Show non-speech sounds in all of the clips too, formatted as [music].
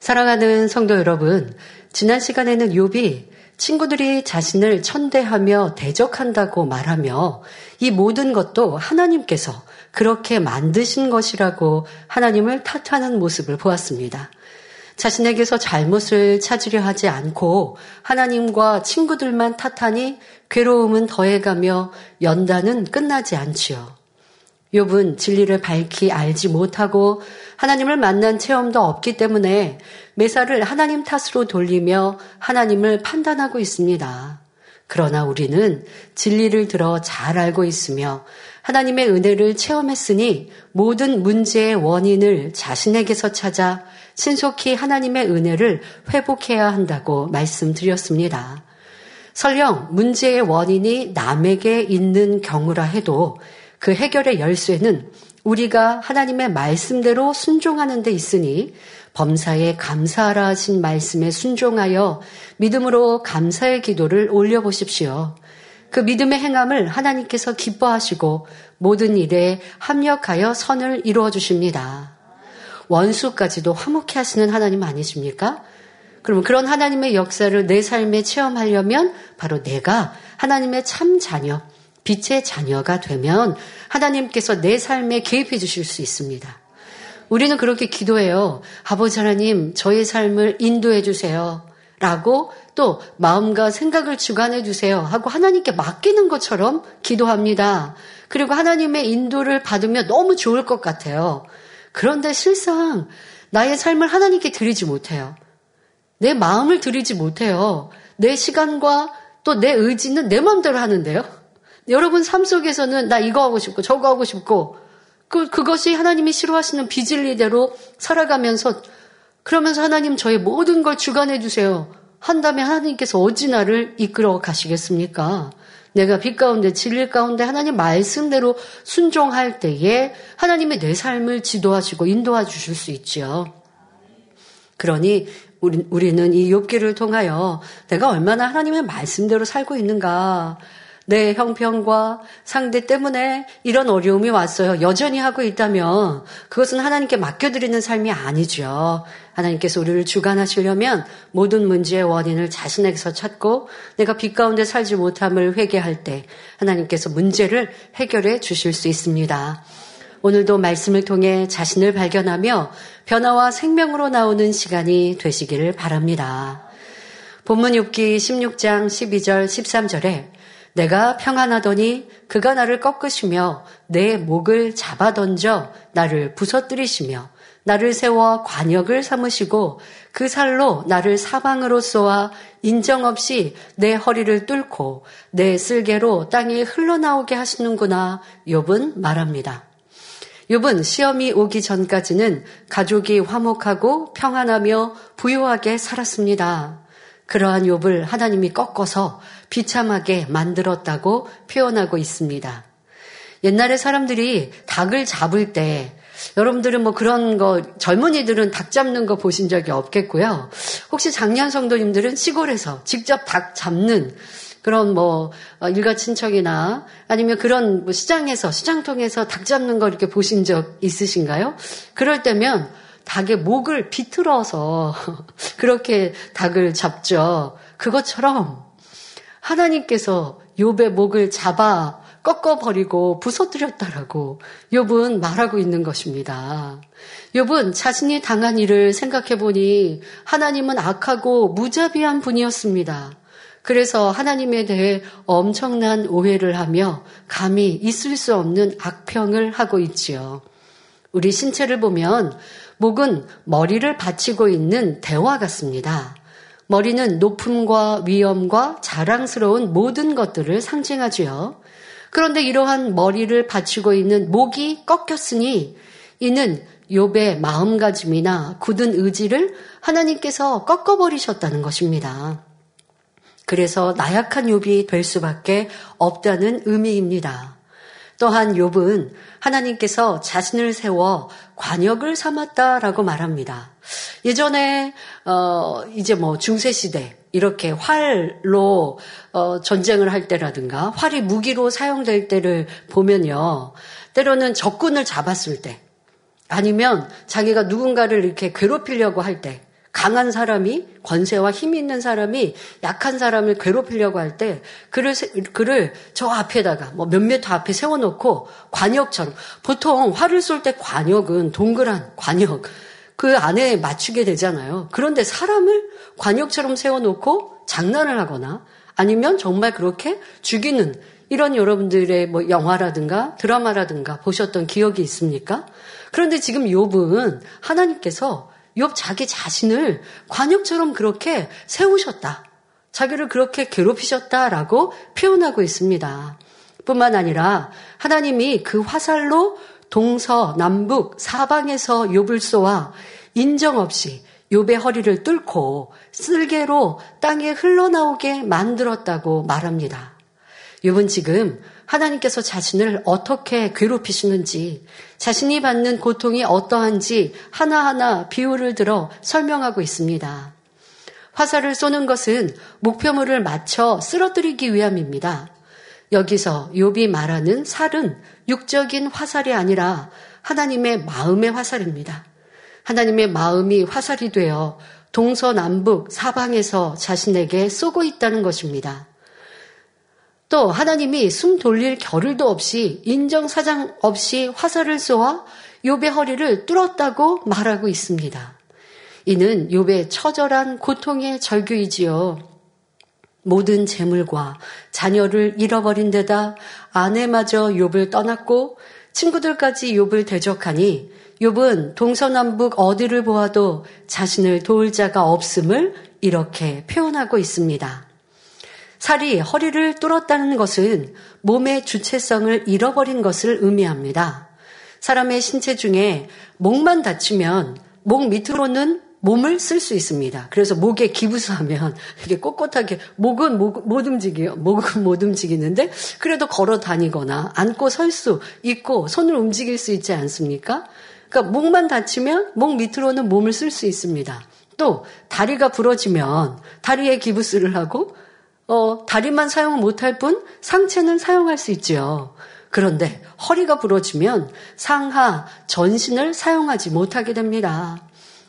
사랑하는 성도 여러분, 지난 시간에는 욥이 친구들이 자신을 천대하며 대적한다고 말하며 이 모든 것도 하나님께서 그렇게 만드신 것이라고 하나님을 탓하는 모습을 보았습니다. 자신에게서 잘못을 찾으려 하지 않고 하나님과 친구들만 탓하니 괴로움은 더해가며 연단은 끝나지 않지요. 욥은 진리를 밝히 알지 못하고 하나님을 만난 체험도 없기 때문에 매사를 하나님 탓으로 돌리며 하나님을 판단하고 있습니다. 그러나 우리는 진리를 들어 잘 알고 있으며 하나님의 은혜를 체험했으니 모든 문제의 원인을 자신에게서 찾아 신속히 하나님의 은혜를 회복해야 한다고 말씀드렸습니다. 설령 문제의 원인이 남에게 있는 경우라 해도 그 해결의 열쇠는 우리가 하나님의 말씀대로 순종하는 데 있으니 범사에 감사하라 하신 말씀에 순종하여 믿음으로 감사의 기도를 올려보십시오. 그 믿음의 행함을 하나님께서 기뻐하시고 모든 일에 합력하여 선을 이루어 주십니다. 원수까지도 화목해 하시는 하나님 아니십니까? 그러면 그런 하나님의 역사를 내 삶에 체험하려면 바로 내가 하나님의 참 자녀, 빛의 자녀가 되면 하나님께서 내 삶에 개입해 주실 수 있습니다. 우리는 그렇게 기도해요. 아버지 하나님, 저의 삶을 인도해 주세요. 라고 또 마음과 생각을 주관해 주세요. 하고 하나님께 맡기는 것처럼 기도합니다. 그리고 하나님의 인도를 받으면 너무 좋을 것 같아요. 그런데 실상 나의 삶을 하나님께 드리지 못해요. 내 마음을 드리지 못해요. 내 시간과 또 내 의지는 내 마음대로 하는데요. 여러분 삶 속에서는 나 이거 하고 싶고 저거 하고 싶고 그, 그것이 하나님이 싫어하시는 비진리대로 살아가면서 그러면서 하나님 저의 모든 걸 주관해 주세요. 한다면 하나님께서 어찌 나를 이끌어 가시겠습니까? 내가 빛 가운데 진리 가운데 하나님 말씀대로 순종할 때에 하나님의 내 삶을 지도하시고 인도해 주실 수 있지요. 그러니 우리, 우리는 이 욥기를 통하여 내가 얼마나 하나님의 말씀대로 살고 있는가 내 형편과 상대 때문에 이런 어려움이 왔어요. 여전히 하고 있다면 그것은 하나님께 맡겨드리는 삶이 아니죠. 하나님께서 우리를 주관하시려면 모든 문제의 원인을 자신에게서 찾고 내가 빛 가운데 살지 못함을 회개할 때 하나님께서 문제를 해결해 주실 수 있습니다. 오늘도 말씀을 통해 자신을 발견하며 변화와 생명으로 나오는 시간이 되시기를 바랍니다. 본문 6기 16장 12절 13절에 내가 평안하더니 그가 나를 꺾으시며 내 목을 잡아 던져 나를 부서뜨리시며 나를 세워 관역을 삼으시고 그 살로 나를 사방으로 쏘아 인정 없이 내 허리를 뚫고 내 쓸개로 땅에 흘러나오게 하시는구나 욥은 말합니다. 욥은 시험이 오기 전까지는 가족이 화목하고 평안하며 부유하게 살았습니다. 그러한 욥을 하나님이 꺾어서 비참하게 만들었다고 표현하고 있습니다. 옛날에 사람들이 닭을 잡을 때 여러분들은 뭐 그런 거 젊은이들은 닭 잡는 거 보신 적이 없겠고요. 혹시 작년 성도님들은 시골에서 직접 닭 잡는 그런 뭐 어, 일가 친척이나 아니면 그런 뭐 시장에서 시장통에서 닭 잡는 거 이렇게 보신 적 있으신가요? 그럴 때면 닭의 목을 비틀어서 [laughs] 그렇게 닭을 잡죠. 그것처럼 하나님께서 욥의 목을 잡아 꺾어버리고 부서뜨렸다라고 욥은 말하고 있는 것입니다. 욥은 자신이 당한 일을 생각해 보니 하나님은 악하고 무자비한 분이었습니다. 그래서 하나님에 대해 엄청난 오해를 하며 감히 있을 수 없는 악평을 하고 있지요. 우리 신체를 보면 목은 머리를 받치고 있는 대화 같습니다. 머리는 높음과 위엄과 자랑스러운 모든 것들을 상징하지요. 그런데 이러한 머리를 받치고 있는 목이 꺾였으니 이는 욥의 마음가짐이나 굳은 의지를 하나님께서 꺾어버리셨다는 것입니다. 그래서 나약한 욥이 될 수밖에 없다는 의미입니다. 또한 욥은 하나님께서 자신을 세워 관역을 삼았다라고 말합니다. 예전에 어 이제 뭐 중세 시대 이렇게 활로 어 전쟁을 할 때라든가 활이 무기로 사용될 때를 보면요. 때로는 적군을 잡았을 때 아니면 자기가 누군가를 이렇게 괴롭히려고 할 때 강한 사람이 권세와 힘이 있는 사람이 약한 사람을 괴롭히려고 할 때 그를 그를 저 앞에다가 뭐 몇몇 앞에 세워놓고 관역처럼 보통 활을 쏠 때 관역은 동그란 관역 그 안에 맞추게 되잖아요. 그런데 사람을 관역처럼 세워놓고 장난을 하거나 아니면 정말 그렇게 죽이는 이런 여러분들의 뭐 영화라든가 드라마라든가 보셨던 기억이 있습니까? 그런데 지금 욥은 하나님께서 욥 자기 자신을 관역처럼 그렇게 세우셨다. 자기를 그렇게 괴롭히셨다라고 표현하고 있습니다. 뿐만 아니라 하나님이 그 화살로 동서, 남북, 사방에서 욥을 쏘아 인정 없이 욥의 허리를 뚫고 쓸개로 땅에 흘러나오게 만들었다고 말합니다. 욥은 지금 하나님께서 자신을 어떻게 괴롭히시는지, 자신이 받는 고통이 어떠한지 하나하나 비유를 들어 설명하고 있습니다. 화살을 쏘는 것은 목표물을 맞춰 쓰러뜨리기 위함입니다. 여기서 욥이 말하는 살은 육적인 화살이 아니라 하나님의 마음의 화살입니다. 하나님의 마음이 화살이 되어 동서남북 사방에서 자신에게 쏘고 있다는 것입니다. 또 하나님이 숨 돌릴 겨를도 없이 인정사장 없이 화살을 쏘아 욥의 허리를 뚫었다고 말하고 있습니다. 이는 욥의 처절한 고통의 절규이지요. 모든 재물과 자녀를 잃어버린 데다 아내마저 욥을 떠났고 친구들까지 욥을 대적하니 욥은 동서남북 어디를 보아도 자신을 도울 자가 없음을 이렇게 표현하고 있습니다. 살이 허리를 뚫었다는 것은 몸의 주체성을 잃어버린 것을 의미합니다. 사람의 신체 중에 목만 다치면 목 밑으로는 몸을 쓸 수 있습니다. 그래서 목에 기부스하면 [laughs] 이게 꼿꼿하게 목은 못, 못 움직여요. 목은 못 움직이는데 그래도 걸어 다니거나 앉고 설 수 있고 손을 움직일 수 있지 않습니까? 그러니까 목만 다치면 목 밑으로는 몸을 쓸 수 있습니다. 또 다리가 부러지면 다리에 기부스를 하고 어, 다리만 사용 못할 뿐 상체는 사용할 수 있죠. 그런데 허리가 부러지면 상하, 전신을 사용하지 못하게 됩니다.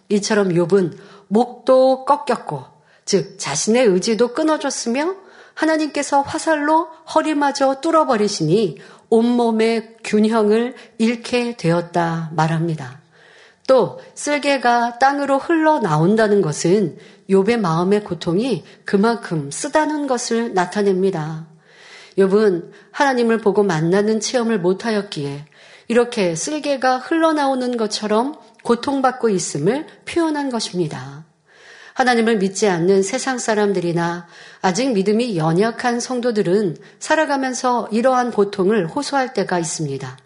이처럼 욥은 목도 꺾였고, 즉 자신의 의지도 끊어졌으며 하나님께서 화살로 허리마저 뚫어버리시니 온몸의 균형을 잃게 되었다 말합니다. 또 쓸개가 땅으로 흘러나온다는 것은 욥의 마음의 고통이 그만큼 쓰다는 것을 나타냅니다. 욥은 하나님을 보고 만나는 체험을 못하였기에 이렇게 쓸개가 흘러나오는 것처럼 고통받고 있음을 표현한 것입니다. 하나님을 믿지 않는 세상 사람들이나 아직 믿음이 연약한 성도들은 살아가면서 이러한 고통을 호소할 때가 있습니다.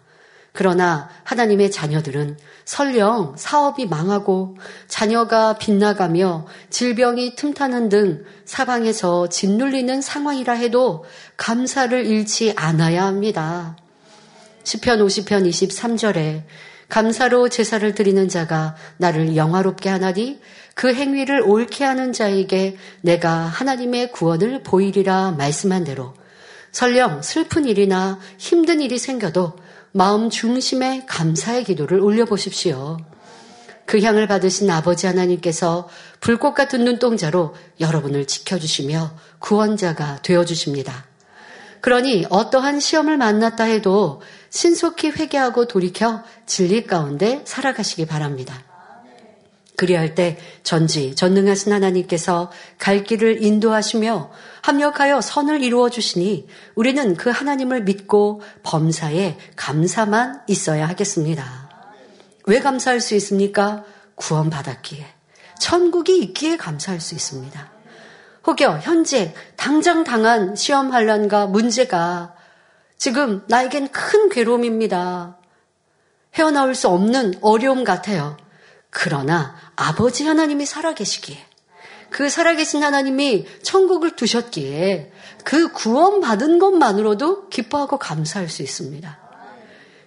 그러나 하나님의 자녀들은 설령 사업이 망하고 자녀가 빗나가며 질병이 틈타는 등 사방에서 짓눌리는 상황이라 해도 감사를 잃지 않아야 합니다. 10편 50편 23절에 감사로 제사를 드리는 자가 나를 영화롭게 하나니 그 행위를 옳게 하는 자에게 내가 하나님의 구원을 보이리라 말씀한 대로 설령 슬픈 일이나 힘든 일이 생겨도 마음 중심에 감사의 기도를 올려보십시오. 그 향을 받으신 아버지 하나님께서 불꽃 같은 눈동자로 여러분을 지켜주시며 구원자가 되어주십니다. 그러니 어떠한 시험을 만났다 해도 신속히 회개하고 돌이켜 진리 가운데 살아가시기 바랍니다. 그리할 때 전지 전능하신 하나님께서 갈 길을 인도하시며 합력하여 선을 이루어 주시니 우리는 그 하나님을 믿고 범사에 감사만 있어야 하겠습니다. 왜 감사할 수 있습니까? 구원받았기에. 천국이 있기에 감사할 수 있습니다. 혹여 현재 당장 당한 시험 환란과 문제가 지금 나에겐 큰 괴로움입니다. 헤어나올 수 없는 어려움 같아요. 그러나 아버지 하나님이 살아계시기에 그 살아계신 하나님이 천국을 두셨기에 그 구원받은 것만으로도 기뻐하고 감사할 수 있습니다.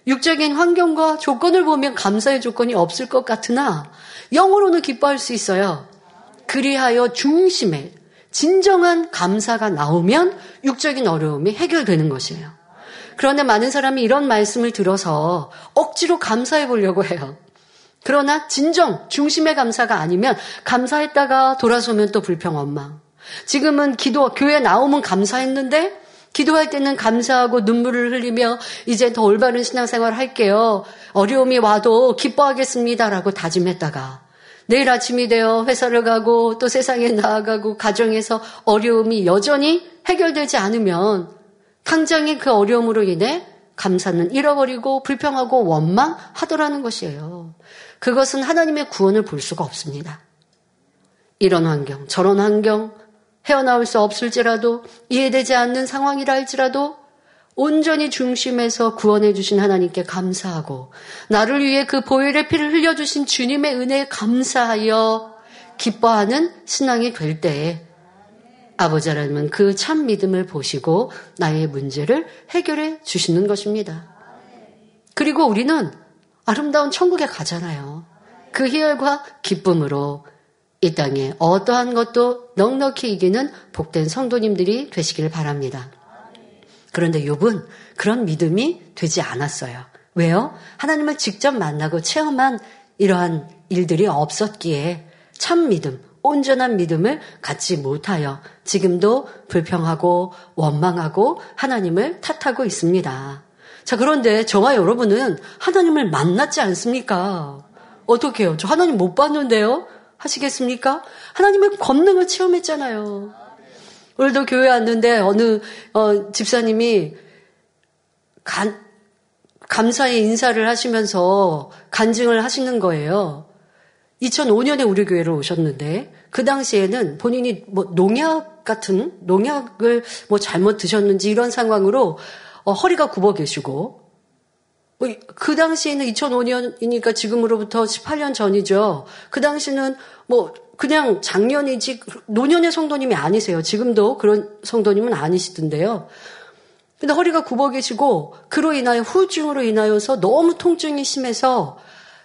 육적인 환경과 조건을 보면 감사의 조건이 없을 것 같으나 영으로는 기뻐할 수 있어요. 그리하여 중심에 진정한 감사가 나오면 육적인 어려움이 해결되는 것이에요. 그런데 많은 사람이 이런 말씀을 들어서 억지로 감사해 보려고 해요. 그러나 진정 중심의 감사가 아니면 감사했다가 돌아서면 또 불평 원망. 지금은 기도 교회 나오면 감사했는데 기도할 때는 감사하고 눈물을 흘리며 이제 더 올바른 신앙생활 할게요. 어려움이 와도 기뻐하겠습니다라고 다짐했다가 내일 아침이 되어 회사를 가고 또 세상에 나아가고 가정에서 어려움이 여전히 해결되지 않으면 당장의 그 어려움으로 인해 감사는 잃어버리고 불평하고 원망하더라는 것이에요. 그것은 하나님의 구원을 볼 수가 없습니다. 이런 환경, 저런 환경, 헤어나올 수 없을지라도 이해되지 않는 상황이라 할지라도 온전히 중심에서 구원해 주신 하나님께 감사하고 나를 위해 그 보혈의 피를 흘려 주신 주님의 은혜에 감사하여 기뻐하는 신앙이 될 때에 아버지 하나님은 그 참 믿음을 보시고 나의 문제를 해결해 주시는 것입니다. 그리고 우리는 아름다운 천국에 가잖아요. 그 희열과 기쁨으로 이 땅에 어떠한 것도 넉넉히 이기는 복된 성도님들이 되시길 바랍니다. 그런데 욥은 그런 믿음이 되지 않았어요. 왜요? 하나님을 직접 만나고 체험한 이러한 일들이 없었기에 참 믿음, 온전한 믿음을 갖지 못하여 지금도 불평하고 원망하고 하나님을 탓하고 있습니다. 자, 그런데 저와 여러분은 하나님을 만났지 않습니까? 어떻게 해요? 저 하나님 못 봤는데요? 하시겠습니까? 하나님의 권능을 체험했잖아요. 오늘도 교회 왔는데 어느 어, 집사님이 간, 감사의 인사를 하시면서 간증을 하시는 거예요. 2005년에 우리 교회로 오셨는데 그 당시에는 본인이 뭐 농약 같은 농약을 뭐 잘못 드셨는지 이런 상황으로 어, 허리가 굽어 계시고 뭐 그 당시에는 2005년이니까 지금으로부터 18년 전이죠. 그 당시는 뭐 그냥 작년이지 노년의 성도님이 아니세요. 지금도 그런 성도님은 아니시던데요. 근데 허리가 굽어 계시고 그로 인하여 후증으로 인하여서 너무 통증이 심해서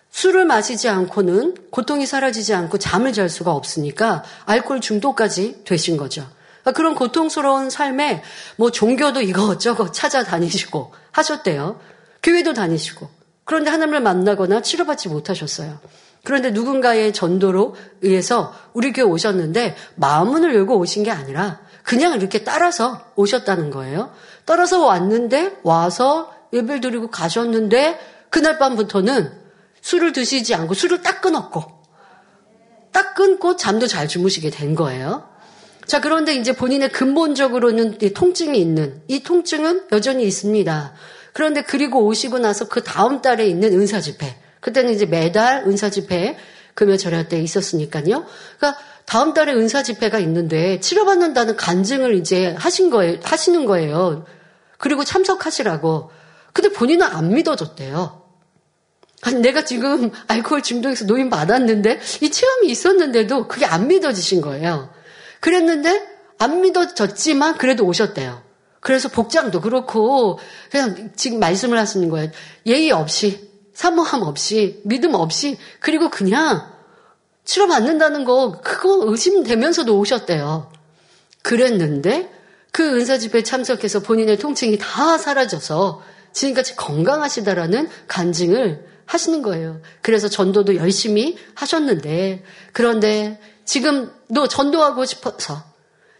술을 마시지 않고는 고통이 사라지지 않고 잠을 잘 수가 없으니까 알코올 중독까지 되신 거죠. 그러니까 그런 고통스러운 삶에 뭐 종교도 이것저것 찾아다니시고 하셨대요. 교회도 다니시고. 그런데 하나님을 만나거나 치료받지 못하셨어요. 그런데 누군가의 전도로 의해서 우리 교회 오셨는데 마음문을 열고 오신 게 아니라 그냥 이렇게 따라서 오셨다는 거예요. 따라서 왔는데 와서 예배를 드리고 가셨는데 그날 밤부터는 술을 드시지 않고 술을 딱 끊었고 딱 끊고 잠도 잘 주무시게 된 거예요. 자, 그런데 이제 본인의 근본적으로는 통증이 있는 이 통증은 여전히 있습니다. 그런데 그리고 오시고 나서 그 다음 달에 있는 은사 집회. 그때는 이제 매달 은사 집회 금요 절할 때 있었으니까요. 그러니까 다음 달에 은사 집회가 있는데 치료받는다는 간증을 이제 하신 거예요. 하시는 거예요. 그리고 참석하시라고. 근데 본인은 안 믿어줬대요. 아니, 내가 지금 알코올 중독에서 노인 받았는데 이 체험이 있었는데도 그게 안 믿어지신 거예요. 그랬는데 안 믿어졌지만 그래도 오셨대요. 그래서 복장도 그렇고 그냥 지금 말씀을 하시는 거예요. 예의 없이 사모함 없이 믿음 없이 그리고 그냥 치료받는다는 거 그거 의심되면서도 오셨대요. 그랬는데 그 은사 집회에 참석해서 본인의 통증이 다 사라져서 지금까지 건강하시다라는 간증을 하시는 거예요. 그래서 전도도 열심히 하셨는데 그런데 지금도 전도하고 싶어서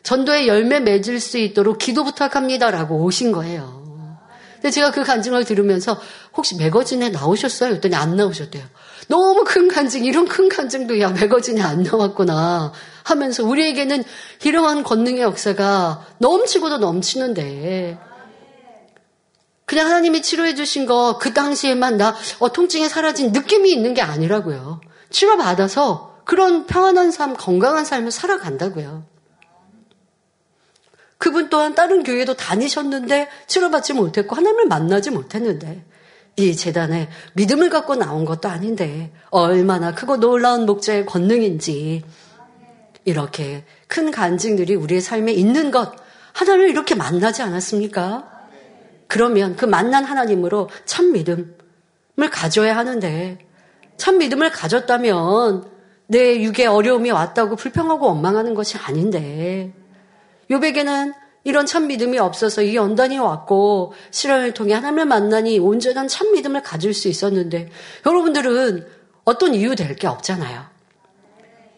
전도의 열매 맺을 수 있도록 기도 부탁합니다라고 오신 거예요. 근데 제가 그 간증을 들으면서 혹시 매거진에 나오셨어요? 그랬더니 안 나오셨대요. 너무 큰 간증, 이런 큰 간증도 야, 매거진에 안 나왔구나 하면서 우리에게는 이러한 권능의 역사가 넘치고도 넘치는데 그냥 하나님이 치료해 주신 거 그 당시에만 나 어, 통증이 사라진 느낌이 있는 게 아니라고요. 치료받아서 그런 평안한 삶, 건강한 삶을 살아간다고요. 그분 또한 다른 교회도 다니셨는데 치료받지 못했고 하나님을 만나지 못했는데 이 재단에 믿음을 갖고 나온 것도 아닌데 얼마나 크고 놀라운 목자의 권능인지 이렇게 큰 간증들이 우리의 삶에 있는 것 하나님을 이렇게 만나지 않았습니까? 그러면 그 만난 하나님으로 참 믿음을 가져야 하는데 참 믿음을 가졌다면 내 육에 어려움이 왔다고 불평하고 원망하는 것이 아닌데 요백에는 이런 참 믿음이 없어서 이 연단이 왔고 실현을 통해 하나님을 만나니 온전한 참 믿음을 가질 수 있었는데 여러분들은 어떤 이유 될 게 없잖아요.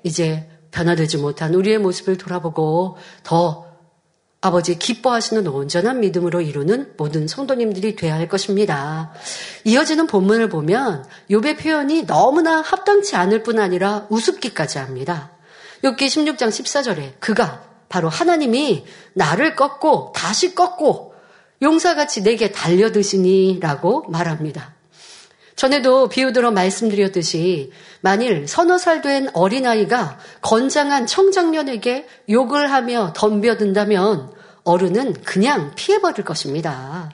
이제 변화되지 못한 우리의 모습을 돌아보고 더 아버지 기뻐하시는 온전한 믿음으로 이루는 모든 성도님들이 돼야 할 것입니다. 이어지는 본문을 보면 욥의 표현이 너무나 합당치 않을 뿐 아니라 우습기까지 합니다. 욥기 16장 14절에 그가 바로 하나님이 나를 꺾고 다시 꺾고 용사같이 내게 달려드시니라고 말합니다. 전에도 비유들어 말씀드렸듯이 만일 서너 살 된 어린아이가 건장한 청장년에게 욕을 하며 덤벼든다면 어른은 그냥 피해버릴 것입니다.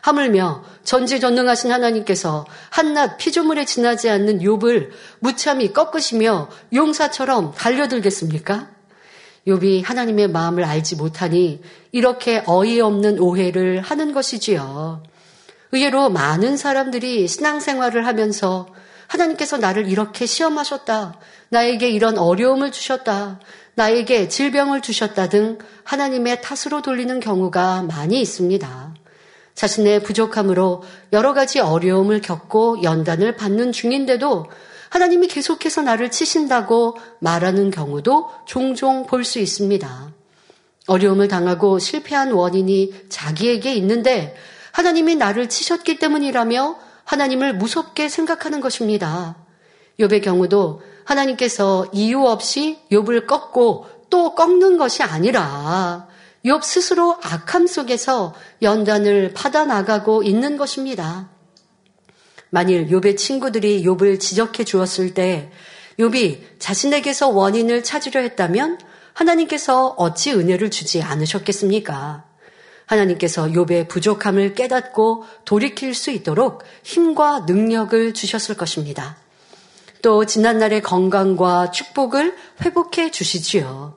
하물며 전지전능하신 하나님께서 한낱 피조물에 지나지 않는 욥을 무참히 꺾으시며 용사처럼 달려들겠습니까? 욥이 하나님의 마음을 알지 못하니 이렇게 어이없는 오해를 하는 것이지요. 의외로 많은 사람들이 신앙생활을 하면서 하나님께서 나를 이렇게 시험하셨다. 나에게 이런 어려움을 주셨다. 나에게 질병을 주셨다 등 하나님의 탓으로 돌리는 경우가 많이 있습니다. 자신의 부족함으로 여러 가지 어려움을 겪고 연단을 받는 중인데도 하나님이 계속해서 나를 치신다고 말하는 경우도 종종 볼 수 있습니다. 어려움을 당하고 실패한 원인이 자기에게 있는데 하나님이 나를 치셨기 때문이라며 하나님을 무섭게 생각하는 것입니다. 욥의 경우도 하나님께서 이유 없이 욥을 꺾고 또 꺾는 것이 아니라 욥 스스로 악함 속에서 연단을 받아 나가고 있는 것입니다. 만일 욥의 친구들이 욥을 지적해 주었을 때 욥이 자신에게서 원인을 찾으려 했다면 하나님께서 어찌 은혜를 주지 않으셨겠습니까? 하나님께서 욥의 부족함을 깨닫고 돌이킬 수 있도록 힘과 능력을 주셨을 것입니다. 또 지난날의 건강과 축복을 회복해 주시지요.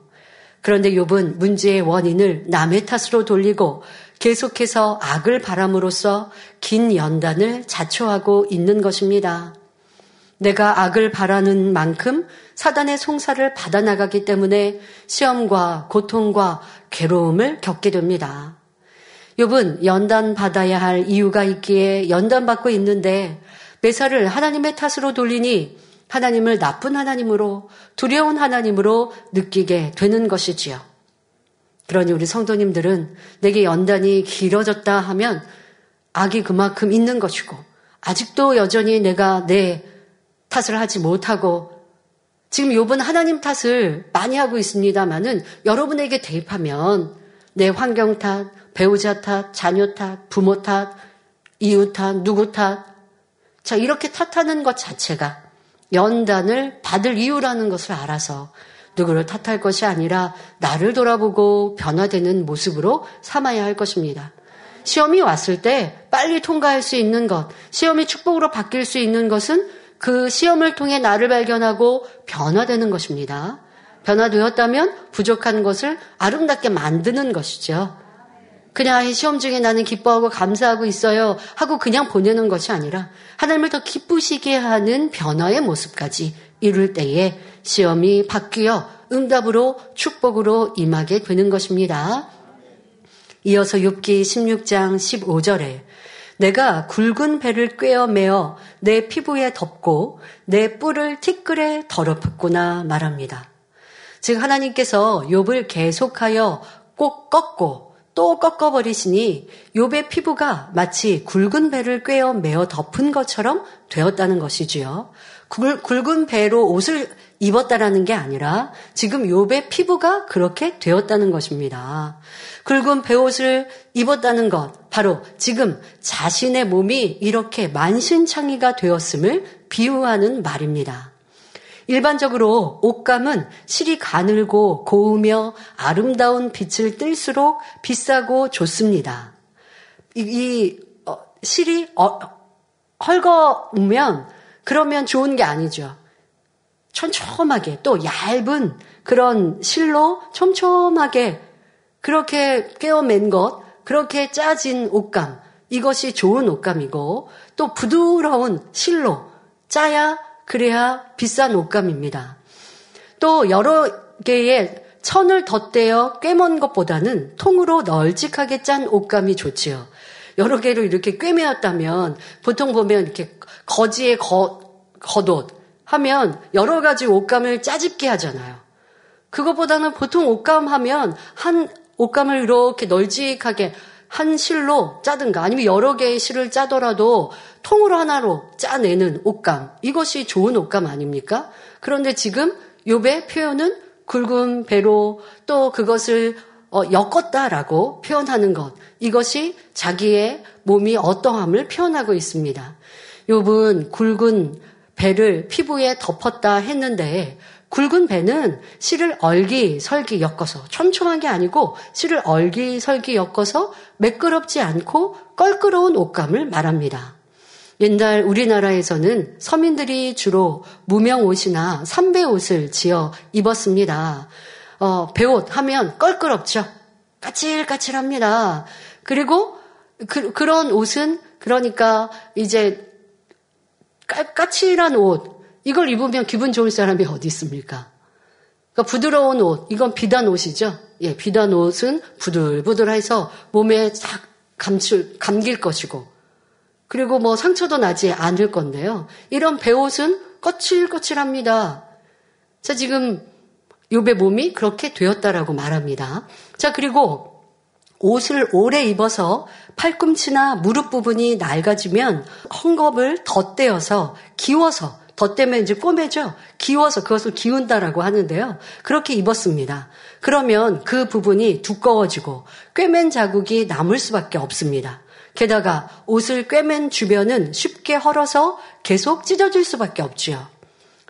그런데 욥은 문제의 원인을 남의 탓으로 돌리고 계속해서 악을 바람으로써 긴 연단을 자초하고 있는 것입니다. 내가 악을 바라는 만큼 사단의 송사를 받아나가기 때문에 시험과 고통과 괴로움을 겪게 됩니다. 욥은 연단 받아야 할 이유가 있기에 연단 받고 있는데 매사를 하나님의 탓으로 돌리니 하나님을 나쁜 하나님으로 두려운 하나님으로 느끼게 되는 것이지요. 그러니 우리 성도님들은 내게 연단이 길어졌다 하면 악이 그만큼 있는 것이고 아직도 여전히 내가 내 탓을 하지 못하고 지금 요번 하나님 탓을 많이 하고 있습니다만은 여러분에게 대입하면 내 환경 탓, 배우자 탓, 자녀 탓, 부모 탓, 이웃 탓, 누구 탓. 자, 이렇게 탓하는 것 자체가 연단을 받을 이유라는 것을 알아서 누구를 탓할 것이 아니라 나를 돌아보고 변화되는 모습으로 삼아야 할 것입니다. 시험이 왔을 때 빨리 통과할 수 있는 것, 시험이 축복으로 바뀔 수 있는 것은 그 시험을 통해 나를 발견하고 변화되는 것입니다. 변화되었다면 부족한 것을 아름답게 만드는 것이죠. 그냥 시험 중에 나는 기뻐하고 감사하고 있어요 하고 그냥 보내는 것이 아니라 하나님을 더 기쁘시게 하는 변화의 모습까지 이룰 때에 시험이 바뀌어 응답으로 축복으로 임하게 되는 것입니다. 이어서 6기 16장 15절에 내가 굵은 배를 꿰어 매어 내 피부에 덮고 내 뿔을 티끌에 더럽혔구나 말합니다. 즉 하나님께서 욥을 계속하여 꼭 꺾고 또 꺾어버리시니 욥의 피부가 마치 굵은 배를 꿰어 매어 덮은 것처럼 되었다는 것이지요. 굵, 굵은 배로 옷을 입었다라는 게 아니라 지금 욥의 피부가 그렇게 되었다는 것입니다. 굵은 배옷을 입었다는 것, 바로 지금 자신의 몸이 이렇게 만신창이가 되었음을 비유하는 말입니다. 일반적으로 옷감은 실이 가늘고 고우며 아름다운 빛을 띨수록 비싸고 좋습니다. 이, 이 어, 실이 어, 헐거우면 그러면 좋은 게 아니죠. 촘촘하게 또 얇은 그런 실로 촘촘하게 그렇게 깨어맨 것, 그렇게 짜진 옷감, 이것이 좋은 옷감이고 또 부드러운 실로 짜야 그래야 비싼 옷감입니다. 또 여러 개의 천을 덧대어 꿰먼 것보다는 통으로 널찍하게 짠 옷감이 좋지요. 여러 개로 이렇게 꿰매었다면 보통 보면 이렇게 거지의 거, 겉옷 하면 여러 가지 옷감을 짜집게 하잖아요. 그것보다는 보통 옷감 하면 한 옷감을 이렇게 널찍하게 한 실로 짜든가 아니면 여러 개의 실을 짜더라도 통으로 하나로 짜내는 옷감. 이것이 좋은 옷감 아닙니까? 그런데 지금 욥의 표현은 굵은 배로 또 그것을 어, 엮었다라고 표현하는 것. 이것이 자기의 몸이 어떠함을 표현하고 있습니다. 욥은 굵은 배를 피부에 덮었다 했는데 굵은 배는 실을 얼기 설기 엮어서 촘촘한 게 아니고 실을 얼기 설기 엮어서 매끄럽지 않고 껄끄러운 옷감을 말합니다. 옛날 우리나라에서는 서민들이 주로 무명 옷이나 삼배 옷을 지어 입었습니다. 어, 배옷 하면 껄끄럽죠. 까칠까칠합니다. 그리고 그, 그런 옷은 그러니까 이제 까, 까칠한 옷 이걸 입으면 기분 좋을 사람이 어디 있습니까? 그러니까 부드러운 옷 이건 비단 옷이죠. 예, 비단 옷은 부들부들해서 몸에 싹 감출 감길 것이고 그리고 뭐 상처도 나지 않을 건데요. 이런 배옷은 거칠거칠합니다. 자, 지금 요배 몸이 그렇게 되었다라고 말합니다. 자, 그리고 옷을 오래 입어서 팔꿈치나 무릎 부분이 낡아지면 헝겊을 덧대어서 기워서 덧대면 이제 꼬매죠. 기워서 그것을 기운다라고 하는데요. 그렇게 입었습니다. 그러면 그 부분이 두꺼워지고 꿰맨 자국이 남을 수밖에 없습니다. 게다가 옷을 꿰맨 주변은 쉽게 헐어서 계속 찢어질 수밖에 없지요.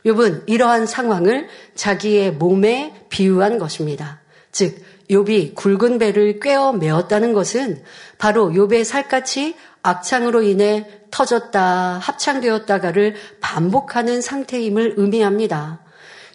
욥은 이러한 상황을 자기의 몸에 비유한 것입니다. 즉 욥이 굵은 배를 꿰어 메었다는 것은 바로 욥의 살갗이 악창으로 인해 터졌다 합창되었다가를 반복하는 상태임을 의미합니다.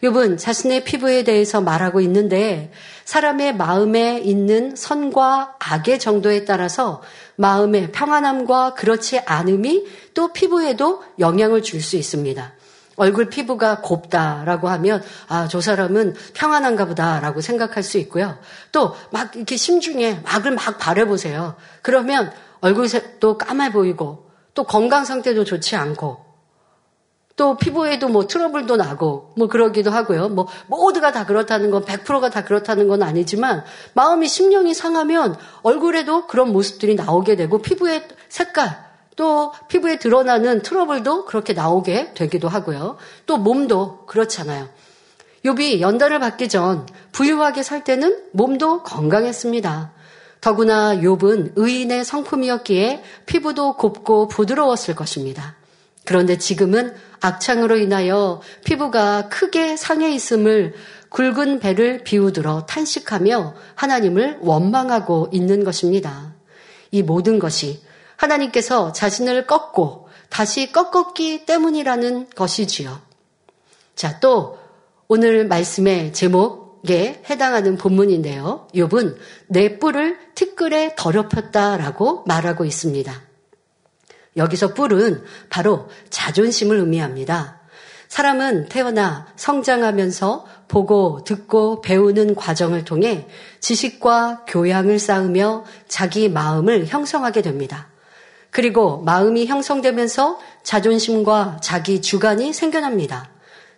욥은 자신의 피부에 대해서 말하고 있는데 사람의 마음에 있는 선과 악의 정도에 따라서 마음의 평안함과 그렇지 않음이 또 피부에도 영향을 줄 수 있습니다. 얼굴 피부가 곱다라고 하면 아, 저 사람은 평안한가 보다라고 생각할 수 있고요. 또 막 이렇게 심중에 막을 막 바래 보세요. 그러면 얼굴색도 까매 보이고 또 건강 상태도 좋지 않고 또 피부에도 뭐 트러블도 나고 뭐 그러기도 하고요. 뭐 모두가 다 그렇다는 건 100%가 다 그렇다는 건 아니지만 마음이 심령이 상하면 얼굴에도 그런 모습들이 나오게 되고 피부의 색깔 또 피부에 드러나는 트러블도 그렇게 나오게 되기도 하고요. 또 몸도 그렇잖아요. 욥이 연단을 받기 전 부유하게 살 때는 몸도 건강했습니다. 더구나 욥은 의인의 성품이었기에 피부도 곱고 부드러웠을 것입니다. 그런데 지금은 악창으로 인하여 피부가 크게 상해 있음을 굵은 배를 비우들어 탄식하며 하나님을 원망하고 있는 것입니다. 이 모든 것이 하나님께서 자신을 꺾고 다시 꺾었기 때문이라는 것이지요. 자, 또 오늘 말씀의 제목에 해당하는 본문인데요. 욥은 내 뿔을 티끌에 더럽혔다라고 말하고 있습니다. 여기서 뿔은 바로 자존심을 의미합니다. 사람은 태어나 성장하면서 보고 듣고 배우는 과정을 통해 지식과 교양을 쌓으며 자기 마음을 형성하게 됩니다. 그리고 마음이 형성되면서 자존심과 자기 주관이 생겨납니다.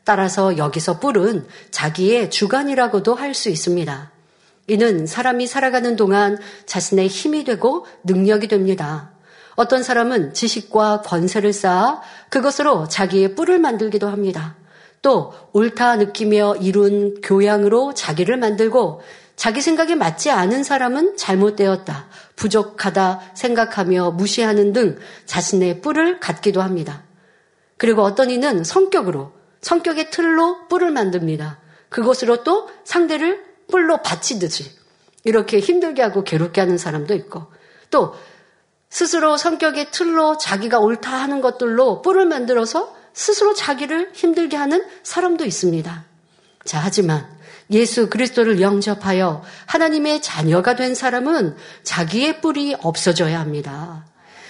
따라서 여기서 뿔은 자기의 주관이라고도 할 수 있습니다. 이는 사람이 살아가는 동안 자신의 힘이 되고 능력이 됩니다. 어떤 사람은 지식과 권세를 쌓아 그것으로 자기의 뿔을 만들기도 합니다. 또 옳다 느끼며 이룬 교양으로 자기를 만들고 자기 생각에 맞지 않은 사람은 잘못되었다, 부족하다 생각하며 무시하는 등 자신의 뿔을 갖기도 합니다. 그리고 어떤 이는 성격으로, 성격의 틀로 뿔을 만듭니다. 그것으로 또 상대를 뿔로 받치듯이 이렇게 힘들게 하고 괴롭게 하는 사람도 있고 또 스스로 성격의 틀로 자기가 옳다 하는 것들로 뿔을 만들어서 스스로 자기를 힘들게 하는 사람도 있습니다. 자, 하지만 예수 그리스도를 영접하여 하나님의 자녀가 된 사람은 자기의 뿔이 없어져야 합니다.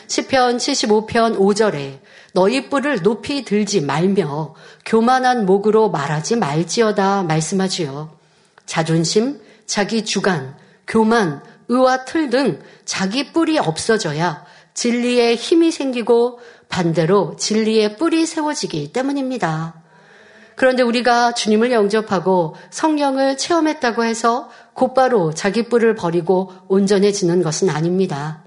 시편 75편 5절에 너희 뿔을 높이 들지 말며 교만한 목으로 말하지 말지어다 말씀하지요. 자존심, 자기 주관, 교만, 의와 틀 등 자기 뿔이 없어져야 진리에 힘이 생기고 반대로 진리의 뿔이 세워지기 때문입니다. 그런데 우리가 주님을 영접하고 성령을 체험했다고 해서 곧바로 자기 뿔을 버리고 온전해지는 것은 아닙니다.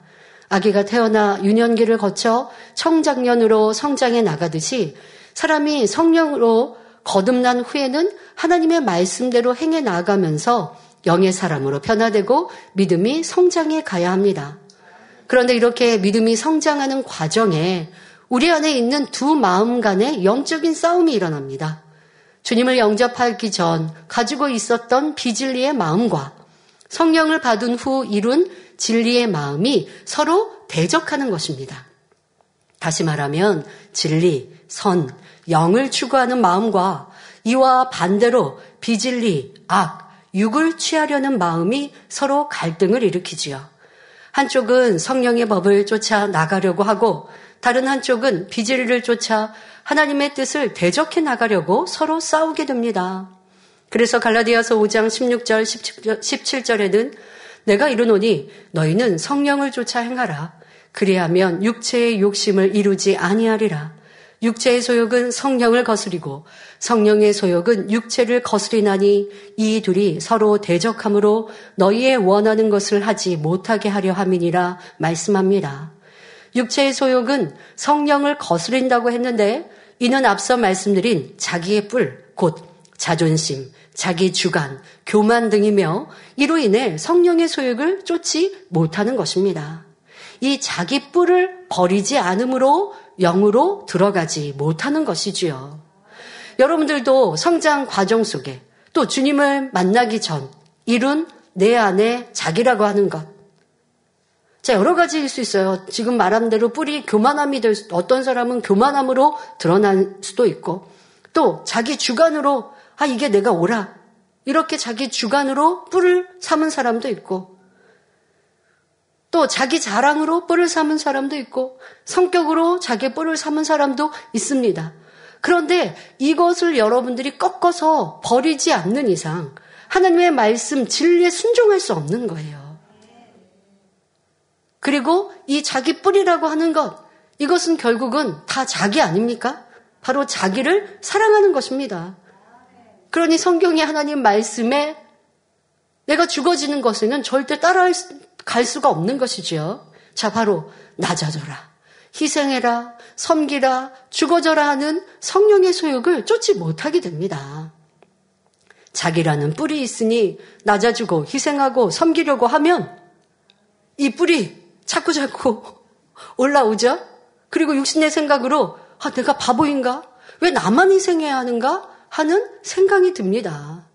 아기가 태어나 유년기를 거쳐 청장년으로 성장해 나가듯이 사람이 성령으로 거듭난 후에는 하나님의 말씀대로 행해 나가면서 영의 사람으로 변화되고 믿음이 성장해 가야 합니다. 그런데 이렇게 믿음이 성장하는 과정에 우리 안에 있는 두 마음 간의 영적인 싸움이 일어납니다. 주님을 영접하기 전 가지고 있었던 비진리의 마음과 성령을 받은 후 이룬 진리의 마음이 서로 대적하는 것입니다. 다시 말하면 진리, 선, 영을 추구하는 마음과 이와 반대로 비진리, 악, 육을 취하려는 마음이 서로 갈등을 일으키지요. 한쪽은 성령의 법을 쫓아 나가려고 하고 다른 한쪽은 비진리를 쫓아 하나님의 뜻을 대적해 나가려고 서로 싸우게 됩니다. 그래서 갈라디아서 5장 16절 17절에는 내가 이르노니 너희는 성령을 쫓아 행하라 그리하면 육체의 욕심을 이루지 아니하리라 육체의 소욕은 성령을 거스리고 성령의 소욕은 육체를 거스리나니 이 둘이 서로 대적함으로 너희의 원하는 것을 하지 못하게 하려 함이니라 말씀합니다. 육체의 소욕은 성령을 거스린다고 했는데 이는 앞서 말씀드린 자기의 뿔, 곧 자존심, 자기 주관, 교만 등이며 이로 인해 성령의 소욕을 쫓지 못하는 것입니다. 이 자기 뿔을 버리지 않으므로 영으로 들어가지 못하는 것이지요. 여러분들도 성장 과정 속에 또 주님을 만나기 전 이룬 내 안에 자기라고 하는 것. 자, 여러 가지일 수 있어요. 지금 말한 대로 뿌리 교만함이 될 수, 어떤 사람은 교만함으로 드러날 수도 있고, 또 자기 주관으로, 아, 이게 내가 옳아. 이렇게 자기 주관으로 뿔을 삼은 사람도 있고, 또 자기 자랑으로 뿔을 삼은 사람도 있고 성격으로 자기 뿔을 삼은 사람도 있습니다. 그런데 이것을 여러분들이 꺾어서 버리지 않는 이상 하나님의 말씀 진리에 순종할 수 없는 거예요. 그리고 이 자기 뿔이라고 하는 것 이것은 결국은 다 자기 아닙니까? 바로 자기를 사랑하는 것입니다. 그러니 성경의 하나님 말씀에 내가 죽어지는 것에는 절대 따라할 갈 수가 없는 것이지요. 자, 바로 낮아져라. 희생해라, 섬기라, 죽어져라 하는 성령의 소욕을 쫓지 못하게 됩니다. 자기라는 뿔이 있으니 낮아지고 희생하고 섬기려고 하면 이 뿔이 자꾸 자꾸 올라오죠? 그리고 육신의 생각으로 아, 내가 바보인가? 왜 나만 희생해야 하는가? 하는 생각이 듭니다.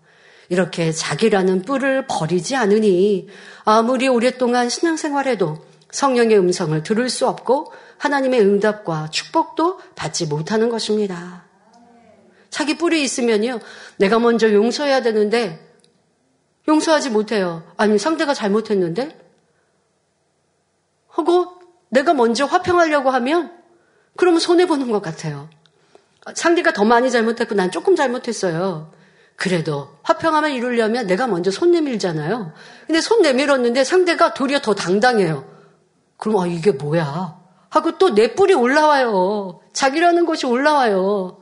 이렇게 자기라는 뿔을 버리지 않으니 아무리 오랫동안 신앙생활해도 성령의 음성을 들을 수 없고 하나님의 응답과 축복도 받지 못하는 것입니다. 자기 뿔이 있으면요. 내가 먼저 용서해야 되는데 용서하지 못해요. 아니 상대가 잘못했는데 하고 내가 먼저 화평하려고 하면 그러면 손해보는 것 같아요. 상대가 더 많이 잘못했고 난 조금 잘못했어요. 그래도 화평함을 이루려면 내가 먼저 손 내밀잖아요. 근데 손 내밀었는데 상대가 도리어 더 당당해요. 그럼 아 이게 뭐야? 하고 또 내 뿔이 올라와요. 자기라는 것이 올라와요.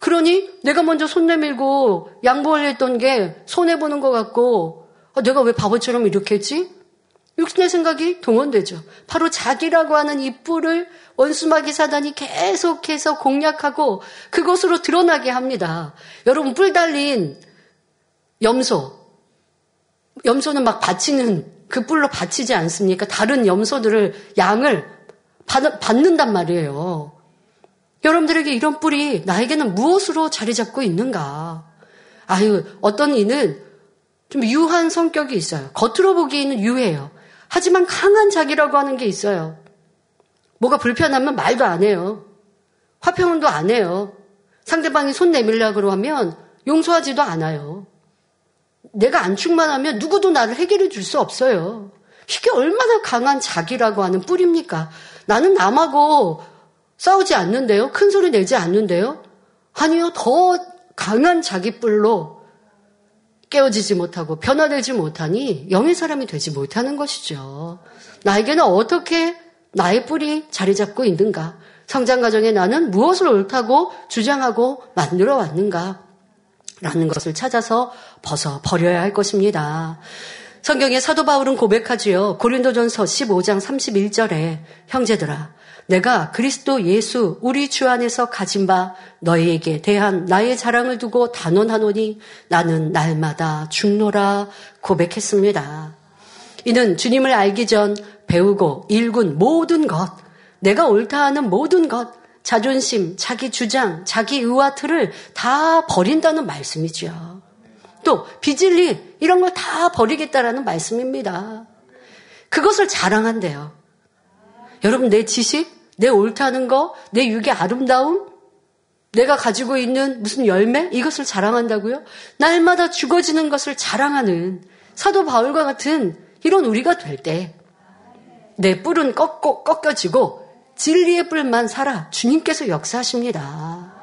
그러니 내가 먼저 손 내밀고 양보를 했던 게 손해보는 것 같고 아, 내가 왜 바보처럼 이렇게 했지? 육신의 생각이 동원되죠. 바로 자기라고 하는 이 뿔을 원수마귀 사단이 계속해서 공략하고 그것으로 드러나게 합니다. 여러분 뿔 달린 염소, 염소는 막 받치는 그 뿔로 받치지 않습니까? 다른 염소들을 양을 받, 받는단 말이에요. 여러분들에게 이런 뿔이 나에게는 무엇으로 자리 잡고 있는가? 아유, 어떤 이는 좀 유한 성격이 있어요. 겉으로 보기에는 유해요. 하지만 강한 자기라고 하는 게 있어요. 뭐가 불편하면 말도 안 해요. 화평도 안 해요. 상대방이 손 내밀려고 하면 용서하지도 않아요. 내가 안 충만하면 누구도 나를 해결해 줄 수 없어요. 이게 얼마나 강한 자기라고 하는 뿔입니까? 나는 남하고 싸우지 않는데요? 큰 소리 내지 않는데요? 아니요, 더 강한 자기 뿔로 깨어지지 못하고 변화되지 못하니 영의 사람이 되지 못하는 것이죠. 나에게는 어떻게 나의 뿔이 자리 잡고 있는가? 성장 과정에 나는 무엇을 옳다고 주장하고 만들어 왔는가? 라는 것을 찾아서 벗어 버려야 할 것입니다. 성경의 사도 바울은 고백하지요. 고린도전서 15장 31절에 형제들아 내가 그리스도 예수 우리 주 안에서 가진 바 너희에게 대한 나의 자랑을 두고 단언하노니 나는 날마다 죽노라 고백했습니다. 이는 주님을 알기 전 배우고 일군 모든 것, 내가 옳다 하는 모든 것, 자존심, 자기 주장, 자기 의와 틀을 다 버린다는 말씀이죠. 또 비질리 이런 걸 다 버리겠다라는 말씀입니다. 그것을 자랑한대요. 여러분 내 지식, 내 옳다는 거, 내 육의 아름다움, 내가 가지고 있는 무슨 열매 이것을 자랑한다고요? 날마다 죽어지는 것을 자랑하는 사도 바울과 같은 이런 우리가 될 때 내 뿔은 꺾고 꺾여지고 진리의 뿔만 살아 주님께서 역사하십니다.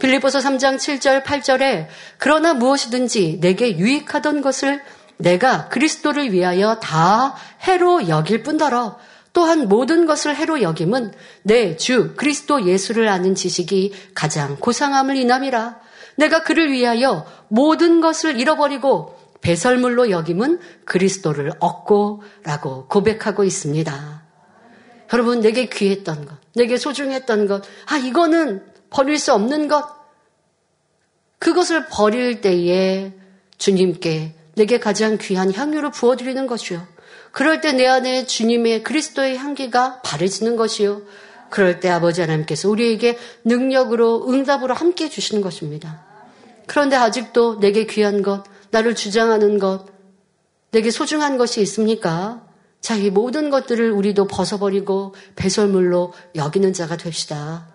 빌리보서 3장 7절 8절에 그러나 무엇이든지 내게 유익하던 것을 내가 그리스도를 위하여 다 해로 여길 뿐더러 또한 모든 것을 해로 여김은 내 주 그리스도 예수를 아는 지식이 가장 고상함을 인함이라. 내가 그를 위하여 모든 것을 잃어버리고 배설물로 여김은 그리스도를 얻고라고 고백하고 있습니다. 여러분 내게 귀했던 것, 내게 소중했던 것, 아 이거는 버릴 수 없는 것. 그것을 버릴 때에 주님께 내게 가장 귀한 향유를 부어드리는 것이요. 그럴 때 내 안에 주님의 그리스도의 향기가 바래지는 것이요. 그럴 때 아버지 하나님께서 우리에게 능력으로 응답으로 함께 해주시는 것입니다. 그런데 아직도 내게 귀한 것, 나를 주장하는 것, 내게 소중한 것이 있습니까? 자, 이 모든 것들을 우리도 벗어버리고 배설물로 여기는 자가 됩시다.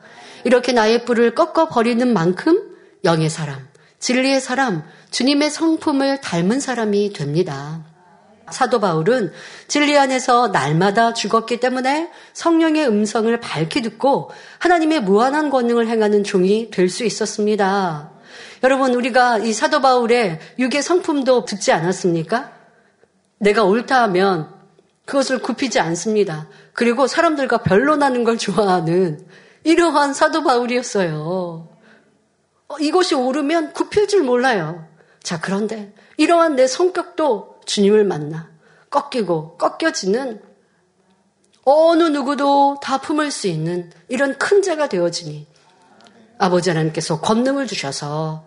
이렇게 나의 뿔을 꺾어 버리는 만큼 영의 사람, 진리의 사람, 주님의 성품을 닮은 사람이 됩니다. 사도 바울은 진리 안에서 날마다 죽었기 때문에 성령의 음성을 밝히 듣고 하나님의 무한한 권능을 행하는 종이 될 수 있었습니다. 여러분, 우리가 이 사도 바울의 육의 성품도 듣지 않았습니까? 내가 옳다 하면 그것을 굽히지 않습니다. 그리고 사람들과 변론하는 걸 좋아하는 이러한 사도 바울이었어요. 어, 이것이 옳으면 굽힐 줄 몰라요. 자, 그런데 이러한 내 성격도 주님을 만나 꺾이고 꺾여지는 어느 누구도 다 품을 수 있는 이런 큰 자가 되어지니 아버지 하나님께서 권능을 주셔서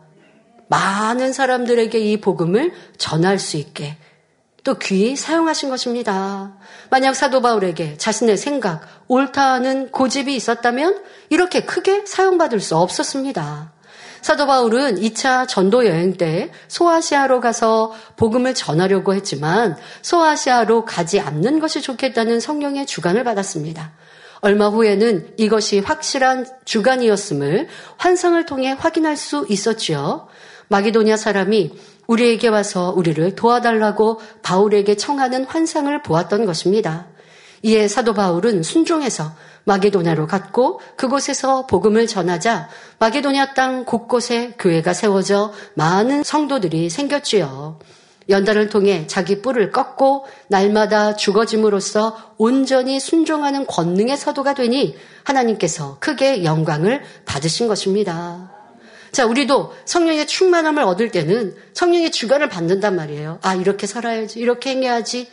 많은 사람들에게 이 복음을 전할 수 있게 또 귀히 사용하신 것입니다. 만약 사도 바울에게 자신의 생각, 옳다는 고집이 있었다면 이렇게 크게 사용받을 수 없었습니다. 사도 바울은 2차 전도 여행 때 소아시아로 가서 복음을 전하려고 했지만 소아시아로 가지 않는 것이 좋겠다는 성령의 주관을 받았습니다. 얼마 후에는 이것이 확실한 주관이었음을 환상을 통해 확인할 수 있었지요. 마기도냐 사람이 우리에게 와서 우리를 도와달라고 바울에게 청하는 환상을 보았던 것입니다. 이에 사도 바울은 순종해서 마게도냐로 갔고 그곳에서 복음을 전하자 마게도냐 땅 곳곳에 교회가 세워져 많은 성도들이 생겼지요. 연단을 통해 자기 뿔을 꺾고 날마다 죽어짐으로써 온전히 순종하는 권능의 사도가 되니 하나님께서 크게 영광을 받으신 것입니다. 자, 우리도 성령의 충만함을 얻을 때는 성령의 주관을 받는단 말이에요. 아, 이렇게 살아야지. 이렇게 행해야지.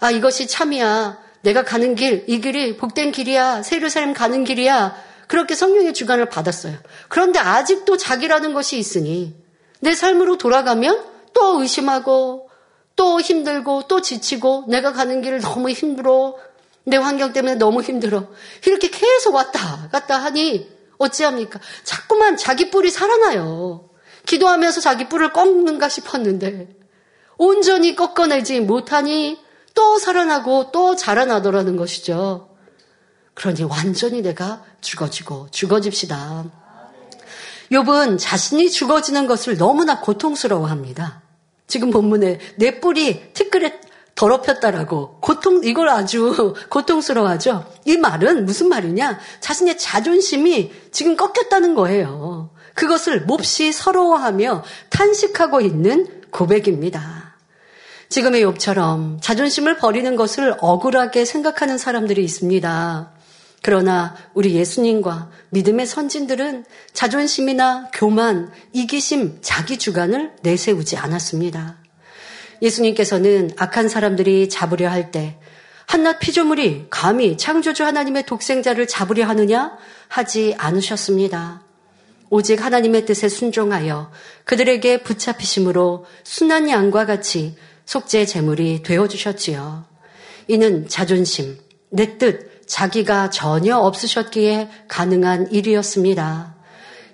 아, 이것이 참이야. 내가 가는 길, 이 길이 복된 길이야. 세르살렘 가는 길이야. 그렇게 성령의 주관을 받았어요. 그런데 아직도 자기라는 것이 있으니 내 삶으로 돌아가면 또 의심하고 또 힘들고 또 지치고 내가 가는 길을 너무 힘들어. 내 환경 때문에 너무 힘들어. 이렇게 계속 왔다 갔다 하니 어찌합니까? 자꾸만 자기 뿔이 살아나요. 기도하면서 자기 뿔을 꺾는가 싶었는데 온전히 꺾어내지 못하니 또 살아나고 또 자라나더라는 것이죠. 그러니 완전히 내가 죽어지고 죽어집시다. 욥은 자신이 죽어지는 것을 너무나 고통스러워합니다. 지금 본문에 내 뿔이 티끌에 더럽혔다라고 고통 이걸 아주 [laughs] 고통스러워하죠. 이 말은 무슨 말이냐? 자신의 자존심이 지금 꺾였다는 거예요. 그것을 몹시 서러워하며 탄식하고 있는 고백입니다. 지금의 욥처럼 자존심을 버리는 것을 억울하게 생각하는 사람들이 있습니다. 그러나 우리 예수님과 믿음의 선진들은 자존심이나 교만, 이기심, 자기 주관을 내세우지 않았습니다. 예수님께서는 악한 사람들이 잡으려 할 때 한낱 피조물이 감히 창조주 하나님의 독생자를 잡으려 하느냐 하지 않으셨습니다. 오직 하나님의 뜻에 순종하여 그들에게 붙잡히심으로 순한 양과 같이 속죄 제물이 되어 주셨지요. 이는 자존심, 내 뜻, 자기가 전혀 없으셨기에 가능한 일이었습니다.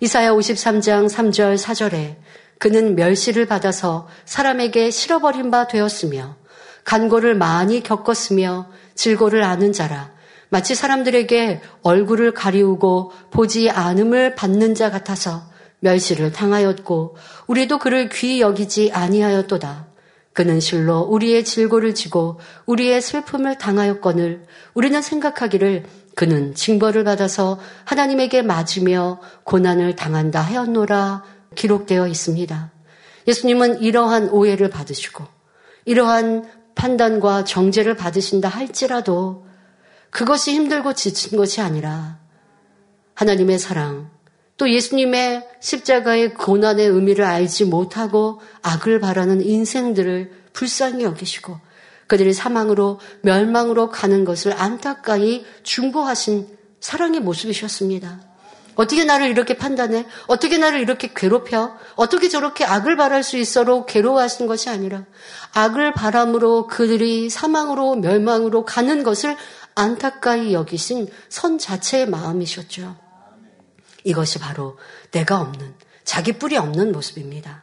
이사야 53장 3절 4절에 그는 멸시를 받아서 사람에게 실어버린 바 되었으며 간고를 많이 겪었으며 질고를 아는 자라 마치 사람들에게 얼굴을 가리우고 보지 않음을 받는 자 같아서 멸시를 당하였고 우리도 그를 귀히 여기지 아니하였도다. 그는 실로 우리의 질고를 지고 우리의 슬픔을 당하였거늘 우리는 생각하기를 그는 징벌을 받아서 하나님에게 맞으며 고난을 당한다 하였노라 기록되어 있습니다. 예수님은 이러한 오해를 받으시고 이러한 판단과 정죄를 받으신다 할지라도 그것이 힘들고 지친 것이 아니라 하나님의 사랑, 또 예수님의 십자가의 고난의 의미를 알지 못하고 악을 바라는 인생들을 불쌍히 여기시고 그들이 사망으로 멸망으로 가는 것을 안타까이 중보하신 사랑의 모습이셨습니다. 어떻게 나를 이렇게 판단해? 어떻게 나를 이렇게 괴롭혀? 어떻게 저렇게 악을 바랄 수 있어로 괴로워하신 것이 아니라 악을 바람으로 그들이 사망으로 멸망으로 가는 것을 안타까이 여기신 선 자체의 마음이셨죠. 이것이 바로 내가 없는 자기 뿌리 없는 모습입니다.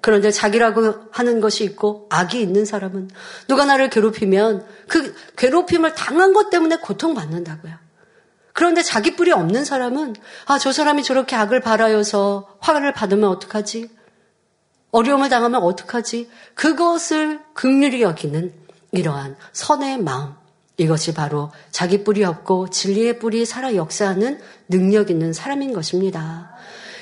그런데 자기라고 하는 것이 있고 악이 있는 사람은 누가 나를 괴롭히면 그 괴롭힘을 당한 것 때문에 고통받는다고요. 그런데 자기 뿔이 없는 사람은 아, 저 사람이 저렇게 악을 바라여서 화를 받으면 어떡하지? 어려움을 당하면 어떡하지? 그것을 극률이 여기는 이러한 선의 마음. 이것이 바로 자기 뿔이 없고 진리의 뿔이 살아 역사하는 능력 있는 사람인 것입니다.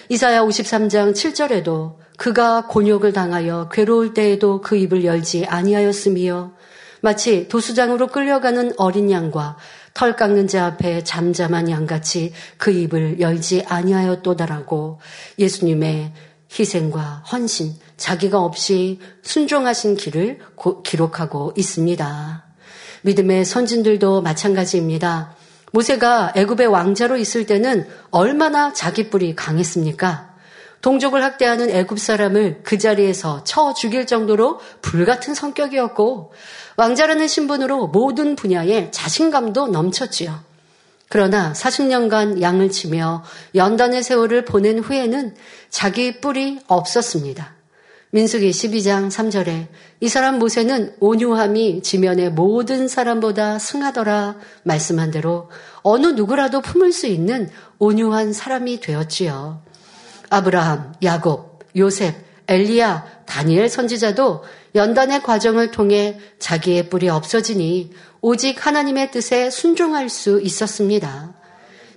이사야 53장 7절에도 그가 곤욕을 당하여 괴로울 때에도 그 입을 열지 아니하였으며 마치 도수장으로 끌려가는 어린 양과 털 깎는 자 앞에 잠잠한 양같이 그 입을 열지 아니하였도다라고 예수님의 희생과 헌신, 자기가 없이 순종하신 길을 기록하고 있습니다. 믿음의 선진들도 마찬가지입니다. 모세가 애굽의 왕자로 있을 때는 얼마나 자기 뿔이 강했습니까? 동족을 학대하는 애굽 사람을 그 자리에서 쳐 죽일 정도로 불같은 성격이었고 왕자라는 신분으로 모든 분야에 자신감도 넘쳤지요. 그러나 40년간 양을 치며 연단의 세월을 보낸 후에는 자기 뿔이 없었습니다. 민수기 12장 3절에 이 사람 모세는 온유함이 지면의 모든 사람보다 승하더라 말씀한 대로 어느 누구라도 품을 수 있는 온유한 사람이 되었지요. 아브라함, 야곱, 요셉, 엘리야, 다니엘 선지자도 연단의 과정을 통해 자기의 뿔이 없어지니 오직 하나님의 뜻에 순종할 수 있었습니다.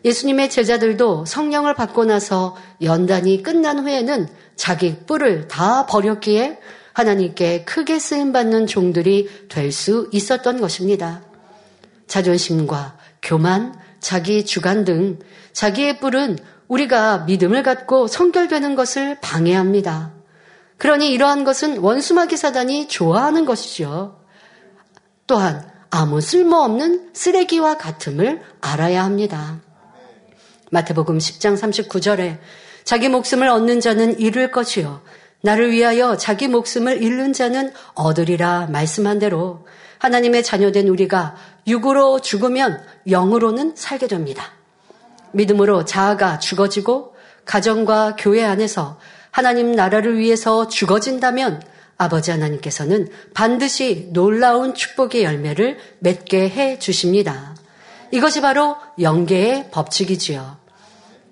예수님의 제자들도 성령을 받고 나서 연단이 끝난 후에는 자기 뿔을 다 버렸기에 하나님께 크게 쓰임받는 종들이 될 수 있었던 것입니다. 자존심과 교만, 자기 주관 등 자기의 뿔은 우리가 믿음을 갖고 성결되는 것을 방해합니다. 그러니 이러한 것은 원수마귀 사단이 좋아하는 것이죠. 또한 아무 쓸모없는 쓰레기와 같음을 알아야 합니다. 마태복음 10장 39절에 자기 목숨을 얻는 자는 잃을 것이요. 나를 위하여 자기 목숨을 잃는 자는 얻으리라 말씀한 대로 하나님의 자녀된 우리가 육으로 죽으면 영으로는 살게 됩니다. 믿음으로 자아가 죽어지고 가정과 교회 안에서 하나님 나라를 위해서 죽어진다면 아버지 하나님께서는 반드시 놀라운 축복의 열매를 맺게 해 주십니다. 이것이 바로 영계의 법칙이지요.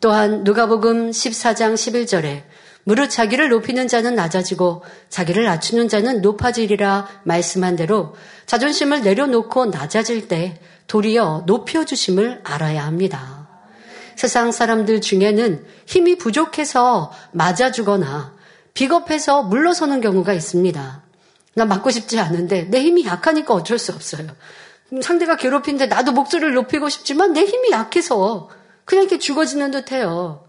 또한 누가복음 14장 11절에 무릇 자기를 높이는 자는 낮아지고 자기를 낮추는 자는 높아지리라 말씀한 대로 자존심을 내려놓고 낮아질 때 도리어 높여주심을 알아야 합니다. 세상 사람들 중에는 힘이 부족해서 맞아 주거나 비겁해서 물러서는 경우가 있습니다. 나 맞고 싶지 않은데 내 힘이 약하니까 어쩔 수 없어요. 상대가 괴롭힌데 나도 목소리를 높이고 싶지만 내 힘이 약해서 그냥 이렇게 죽어지는 듯해요.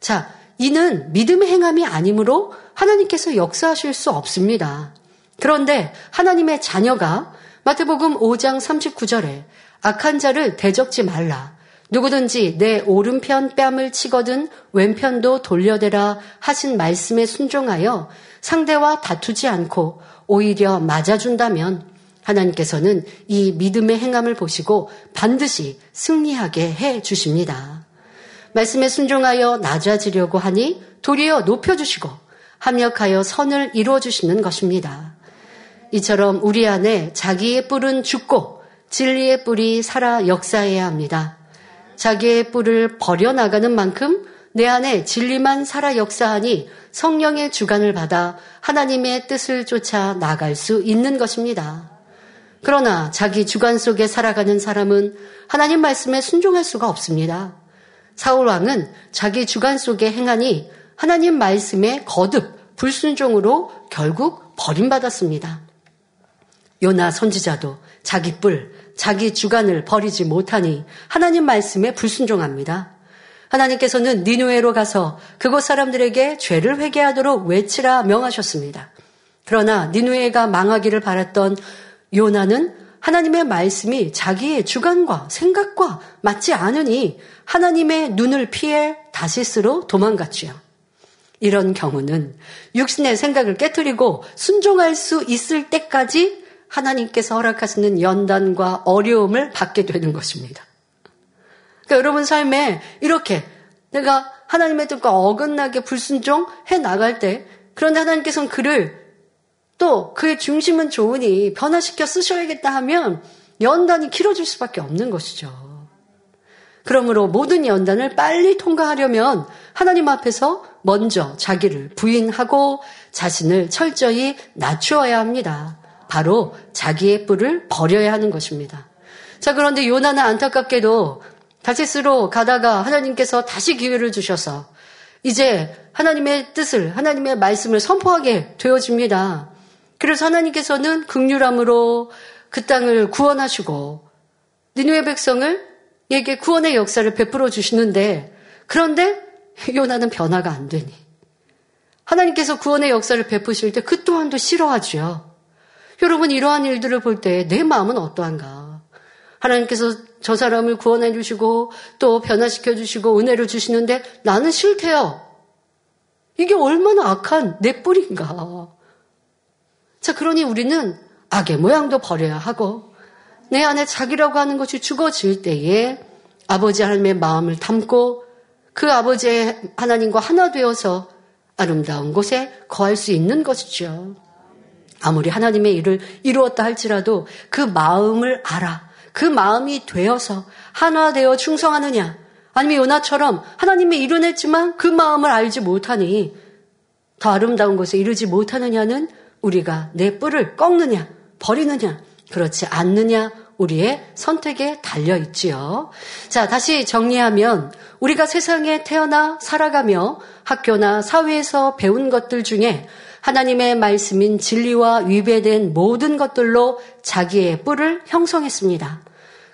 자, 이는 믿음의 행함이 아니므로 하나님께서 역사하실 수 없습니다. 그런데 하나님의 자녀가 마태복음 5장 39절에 악한 자를 대적지 말라. 누구든지 내 오른편 뺨을 치거든 왼편도 돌려대라 하신 말씀에 순종하여 상대와 다투지 않고 오히려 맞아준다면 하나님께서는 이 믿음의 행함을 보시고 반드시 승리하게 해 주십니다. 말씀에 순종하여 낮아지려고 하니 도리어 높여주시고 합력하여 선을 이루어 주시는 것입니다. 이처럼 우리 안에 자기의 뿔은 죽고 진리의 뿔이 살아 역사해야 합니다. 자기의 뿔을 버려나가는 만큼 내 안에 진리만 살아 역사하니 성령의 주관을 받아 하나님의 뜻을 쫓아 나갈 수 있는 것입니다. 그러나 자기 주관 속에 살아가는 사람은 하나님 말씀에 순종할 수가 없습니다. 사울 왕은 자기 주관 속에 행하니 하나님 말씀에 거듭 불순종으로 결국 버림받았습니다. 요나 선지자도 자기 뿔, 자기 주관을 버리지 못하니 하나님 말씀에 불순종합니다. 하나님께서는 니누에로 가서 그곳 사람들에게 죄를 회개하도록 외치라 명하셨습니다. 그러나 니누에가 망하기를 바랐던 요나는 하나님의 말씀이 자기의 주관과 생각과 맞지 않으니 하나님의 눈을 피해 다시스로 도망갔지요. 이런 경우는 육신의 생각을 깨뜨리고 순종할 수 있을 때까지 하나님께서 허락하시는 연단과 어려움을 받게 되는 것입니다. 그러니까 여러분 삶에 이렇게 내가 하나님의 뜻과 어긋나게 불순종해 나갈 때 그런데 하나님께서는 그를 또 그의 중심은 좋으니 변화시켜 쓰셔야겠다 하면 연단이 길어질 수밖에 없는 것이죠. 그러므로 모든 연단을 빨리 통과하려면 하나님 앞에서 먼저 자기를 부인하고 자신을 철저히 낮추어야 합니다. 바로 자기의 뿔을 버려야 하는 것입니다. 자, 그런데 요나는 안타깝게도 다시스로 가다가 하나님께서 다시 기회를 주셔서 이제 하나님의 뜻을, 하나님의 말씀을 선포하게 되어집니다. 그래서 하나님께서는 극률함으로 그 땅을 구원하시고 니누의 백성을 에게 구원의 역사를 베풀어 주시는데 그런데 요나는 변화가 안 되니 하나님께서 구원의 역사를 베푸실 때 그 또한도 싫어하죠. 여러분 이러한 일들을 볼 때 내 마음은 어떠한가? 하나님께서 저 사람을 구원해 주시고 또 변화시켜 주시고 은혜를 주시는데 나는 싫대요. 이게 얼마나 악한 내 뿔인가. 자, 그러니 우리는 악의 모양도 버려야 하고 내 안에 자기라고 하는 것이 죽어질 때에 아버지 하나님의 마음을 담고 그 아버지의 하나님과 하나 되어서 아름다운 곳에 거할 수 있는 것이죠. 아무리 하나님의 일을 이루었다 할지라도 그 마음을 알아. 그 마음이 되어서 하나 되어 충성하느냐. 아니면 요나처럼 하나님의 일은 했지만 그 마음을 알지 못하니 더 아름다운 곳에 이르지 못하느냐는 우리가 내 뿔을 꺾느냐, 버리느냐, 그렇지 않느냐 우리의 선택에 달려 있지요. 자, 다시 정리하면 우리가 세상에 태어나 살아가며 학교나 사회에서 배운 것들 중에 하나님의 말씀인 진리와 위배된 모든 것들로 자기의 뿔을 형성했습니다.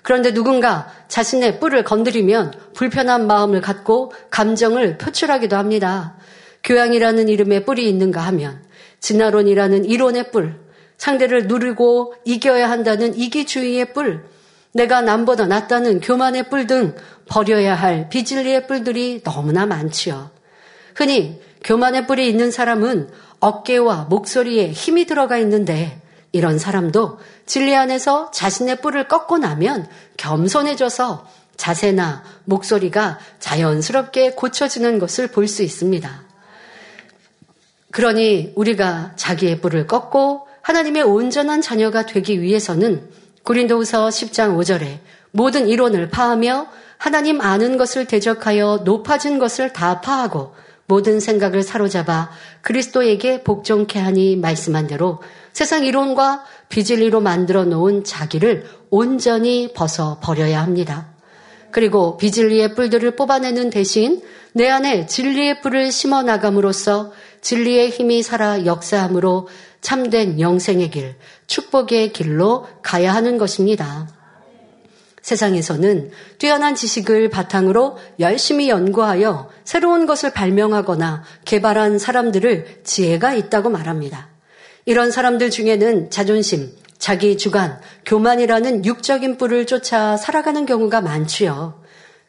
그런데 누군가 자신의 뿔을 건드리면 불편한 마음을 갖고 감정을 표출하기도 합니다. 교양이라는 이름의 뿔이 있는가 하면 진화론이라는 이론의 뿔, 상대를 누르고 이겨야 한다는 이기주의의 뿔, 내가 남보다 낫다는 교만의 뿔 등 버려야 할 비진리의 뿔들이 너무나 많지요. 흔히 교만의 뿔이 있는 사람은 어깨와 목소리에 힘이 들어가 있는데 이런 사람도 진리 안에서 자신의 뿔을 꺾고 나면 겸손해져서 자세나 목소리가 자연스럽게 고쳐지는 것을 볼 수 있습니다. 그러니 우리가 자기의 뿔을 꺾고 하나님의 온전한 자녀가 되기 위해서는 고린도후서 10장 5절에 모든 이론을 파하며 하나님 아는 것을 대적하여 높아진 것을 다 파하고 모든 생각을 사로잡아 그리스도에게 복종케 하니 말씀한 대로 세상 이론과 비질리로 만들어 놓은 자기를 온전히 벗어 버려야 합니다. 그리고 비질리의 뿔들을 뽑아내는 대신 내 안에 진리의 불을 심어 나감으로써 진리의 힘이 살아 역사함으로 참된 영생의 길, 축복의 길로 가야 하는 것입니다. 세상에서는 뛰어난 지식을 바탕으로 열심히 연구하여 새로운 것을 발명하거나 개발한 사람들을 지혜가 있다고 말합니다. 이런 사람들 중에는 자존심, 자기 주관, 교만이라는 육적인 뿔을 쫓아 살아가는 경우가 많지요.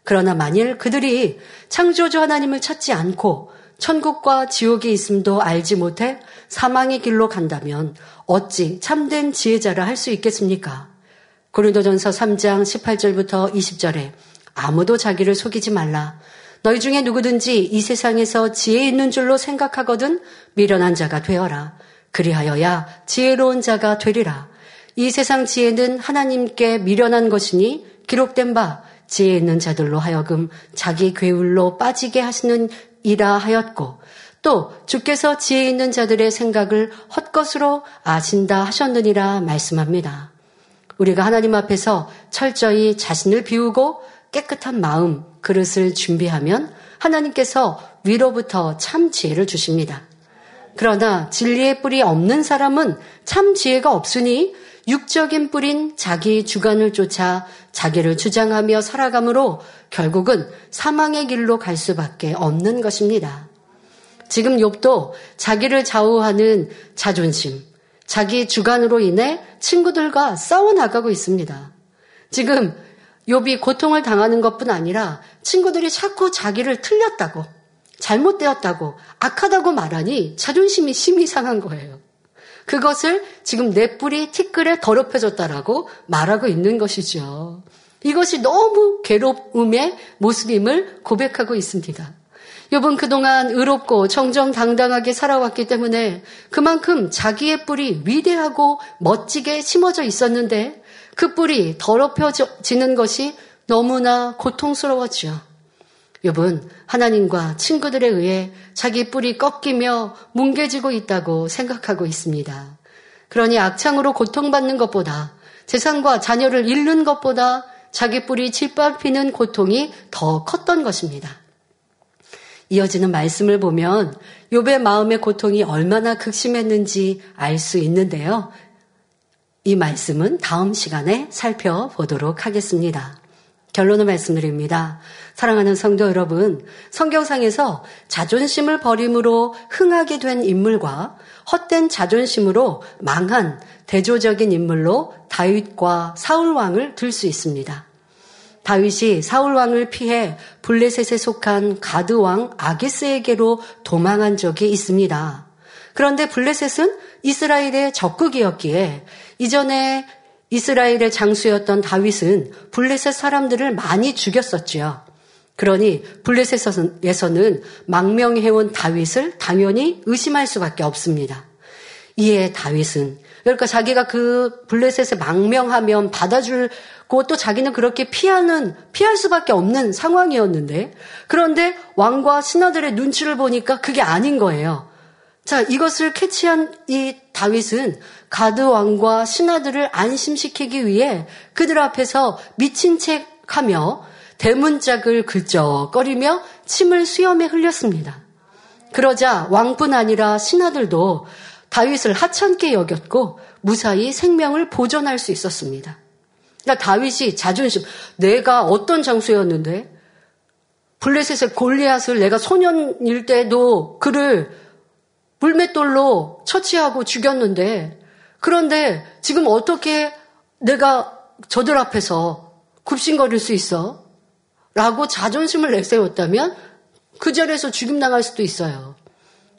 그러나 만일 그들이 창조주 하나님을 찾지 않고 천국과 지옥이 있음도 알지 못해 사망의 길로 간다면 어찌 참된 지혜자라 할 수 있겠습니까? 고린도전서 3장 18절부터 20절에 아무도 자기를 속이지 말라. 너희 중에 누구든지 이 세상에서 지혜 있는 줄로 생각하거든 미련한 자가 되어라. 그리하여야 지혜로운 자가 되리라. 이 세상 지혜는 하나님께 미련한 것이니 기록된 바 지혜 있는 자들로 하여금 자기 괴울로 빠지게 하시는 이라 하였고 또 주께서 지혜 있는 자들의 생각을 헛것으로 아신다 하셨느니라 말씀합니다. 우리가 하나님 앞에서 철저히 자신을 비우고 깨끗한 마음, 그릇을 준비하면 하나님께서 위로부터 참 지혜를 주십니다. 그러나 진리의 뿔이 없는 사람은 참 지혜가 없으니 육적인 뿔인 자기 주관을 쫓아 자기를 주장하며 살아가므로 결국은 사망의 길로 갈 수밖에 없는 것입니다. 지금 욥도 자기를 좌우하는 자존심, 자기 주관으로 인해 친구들과 싸워 나가고 있습니다. 지금 욥이 고통을 당하는 것뿐 아니라 친구들이 자꾸 자기를 틀렸다고, 잘못되었다고, 악하다고 말하니 자존심이 심히 상한 거예요. 그것을 지금 내 뿔이 티끌에 더럽혀졌다라고 말하고 있는 것이죠. 이것이 너무 괴로움의 모습임을 고백하고 있습니다. 욥은 그동안 의롭고 정정당당하게 살아왔기 때문에 그만큼 자기의 뿔이 위대하고 멋지게 심어져 있었는데 그 뿔이 더럽혀지는 것이 너무나 고통스러웠죠. 욥은 하나님과 친구들에 의해 자기 뿔이 꺾이며 뭉개지고 있다고 생각하고 있습니다. 그러니 악창으로 고통받는 것보다 재산과 자녀를 잃는 것보다 자기 뿔이 짓밟히는 고통이 더 컸던 것입니다. 이어지는 말씀을 보면 욥의 마음의 고통이 얼마나 극심했는지 알 수 있는데요. 이 말씀은 다음 시간에 살펴보도록 하겠습니다. 결론을 말씀드립니다. 사랑하는 성도 여러분, 성경상에서 자존심을 버림으로 흥하게 된 인물과 헛된 자존심으로 망한 대조적인 인물로 다윗과 사울 왕을 들 수 있습니다. 다윗이 사울 왕을 피해 블레셋에 속한 가드 왕 아게스에게로 도망한 적이 있습니다. 그런데 블레셋은 이스라엘의 적국이었기에 이전에 이스라엘의 장수였던 다윗은 블레셋 사람들을 많이 죽였었지요. 그러니 블레셋에서는 망명해온 다윗을 당연히 의심할 수밖에 없습니다. 이에 다윗은 그러니까 자기가 그 블레셋에 망명하면 받아줄 그것도 자기는 그렇게 피하는, 피할 수밖에 없는 상황이었는데, 그런데 왕과 신하들의 눈치를 보니까 그게 아닌 거예요. 자, 이것을 캐치한 이 다윗은 가드 왕과 신하들을 안심시키기 위해 그들 앞에서 미친 척 하며 대문짝을 긁적거리며 침을 수염에 흘렸습니다. 그러자 왕뿐 아니라 신하들도 다윗을 하찮게 여겼고 무사히 생명을 보존할 수 있었습니다. 그러니까 다윗이 자존심, 내가 어떤 장수였는데 블레셋의 골리앗을 내가 소년일 때도 그를 물맷돌로 처치하고 죽였는데 그런데 지금 어떻게 내가 저들 앞에서 굽신거릴 수 있어? 라고 자존심을 내세웠다면 그 자리에서 죽임당할 수도 있어요.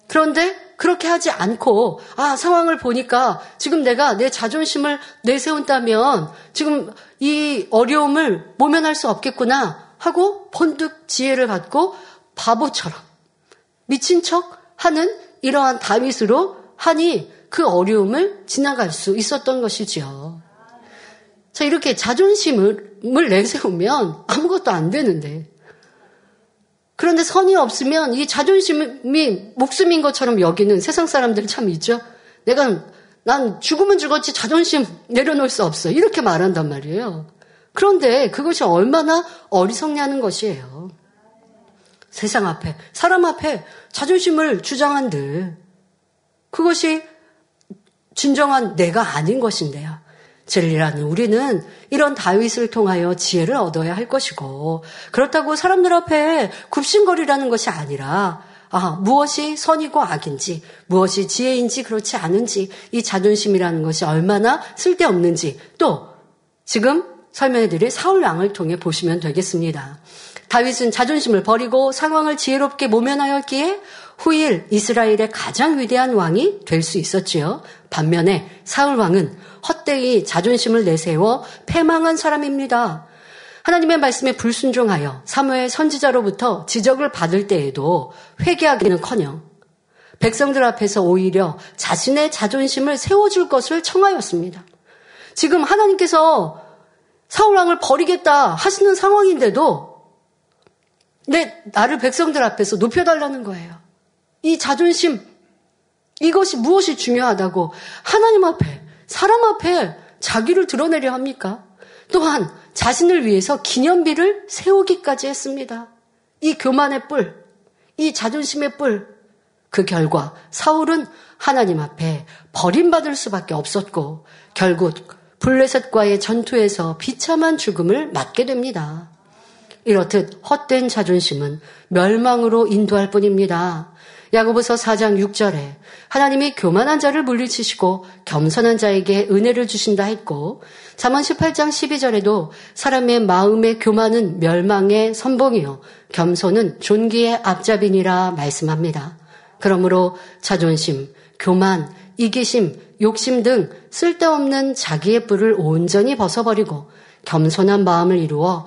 그런데 그렇게 하지 않고 아 상황을 보니까 지금 내가 내 자존심을 내세운다면 지금 이 어려움을 모면할 수 없겠구나 하고 번득 지혜를 갖고 바보처럼 미친 척 하는 이러한 다윗으로 하니 그 어려움을 지나갈 수 있었던 것이지요. 자, 이렇게 자존심을 내세우면 아무것도 안 되는데 그런데 선이 없으면 이 자존심이 목숨인 것처럼 여기는 세상 사람들 참 있죠. 내가 난 죽으면 죽었지 자존심 내려놓을 수 없어. 이렇게 말한단 말이에요. 그런데 그것이 얼마나 어리석냐는 것이에요. 세상 앞에, 사람 앞에 자존심을 주장한들 그것이 진정한 내가 아닌 것인데요. 진리라는 우리는 이런 다윗을 통하여 지혜를 얻어야 할 것이고 그렇다고 사람들 앞에 굽신거리라는 것이 아니라 아, 무엇이 선이고 악인지, 무엇이 지혜인지 그렇지 않은지, 이 자존심이라는 것이 얼마나 쓸데없는지, 또 지금 설명해드릴 사울 왕을 통해 보시면 되겠습니다. 다윗은 자존심을 버리고 상황을 지혜롭게 모면하였기에 후일 이스라엘의 가장 위대한 왕이 될 수 있었지요. 반면에 사울 왕은 헛되이 자존심을 내세워 패망한 사람입니다. 하나님의 말씀에 불순종하여 사무엘 선지자로부터 지적을 받을 때에도 회개하기는커녕 백성들 앞에서 오히려 자신의 자존심을 세워줄 것을 청하였습니다. 지금 하나님께서 사울 왕을 버리겠다 하시는 상황인데도 내 나를 백성들 앞에서 높여달라는 거예요. 이 자존심 이것이 무엇이 중요하다고 하나님 앞에 사람 앞에 자기를 드러내려 합니까? 또한 자신을 위해서 기념비를 세우기까지 했습니다. 이 교만의 뿔, 이 자존심의 뿔, 그 결과 사울은 하나님 앞에 버림받을 수밖에 없었고 결국 블레셋과의 전투에서 비참한 죽음을 맞게 됩니다. 이렇듯 헛된 자존심은 멸망으로 인도할 뿐입니다. 야고보서 4장 6절에 하나님이 교만한 자를 물리치시고 겸손한 자에게 은혜를 주신다 했고 잠언 18장 12절에도 사람의 마음의 교만은 멸망의 선봉이요 겸손은 존귀의 앞잡이니라 말씀합니다. 그러므로 자존심, 교만, 이기심, 욕심 등 쓸데없는 자기의 뿔을 온전히 벗어버리고 겸손한 마음을 이루어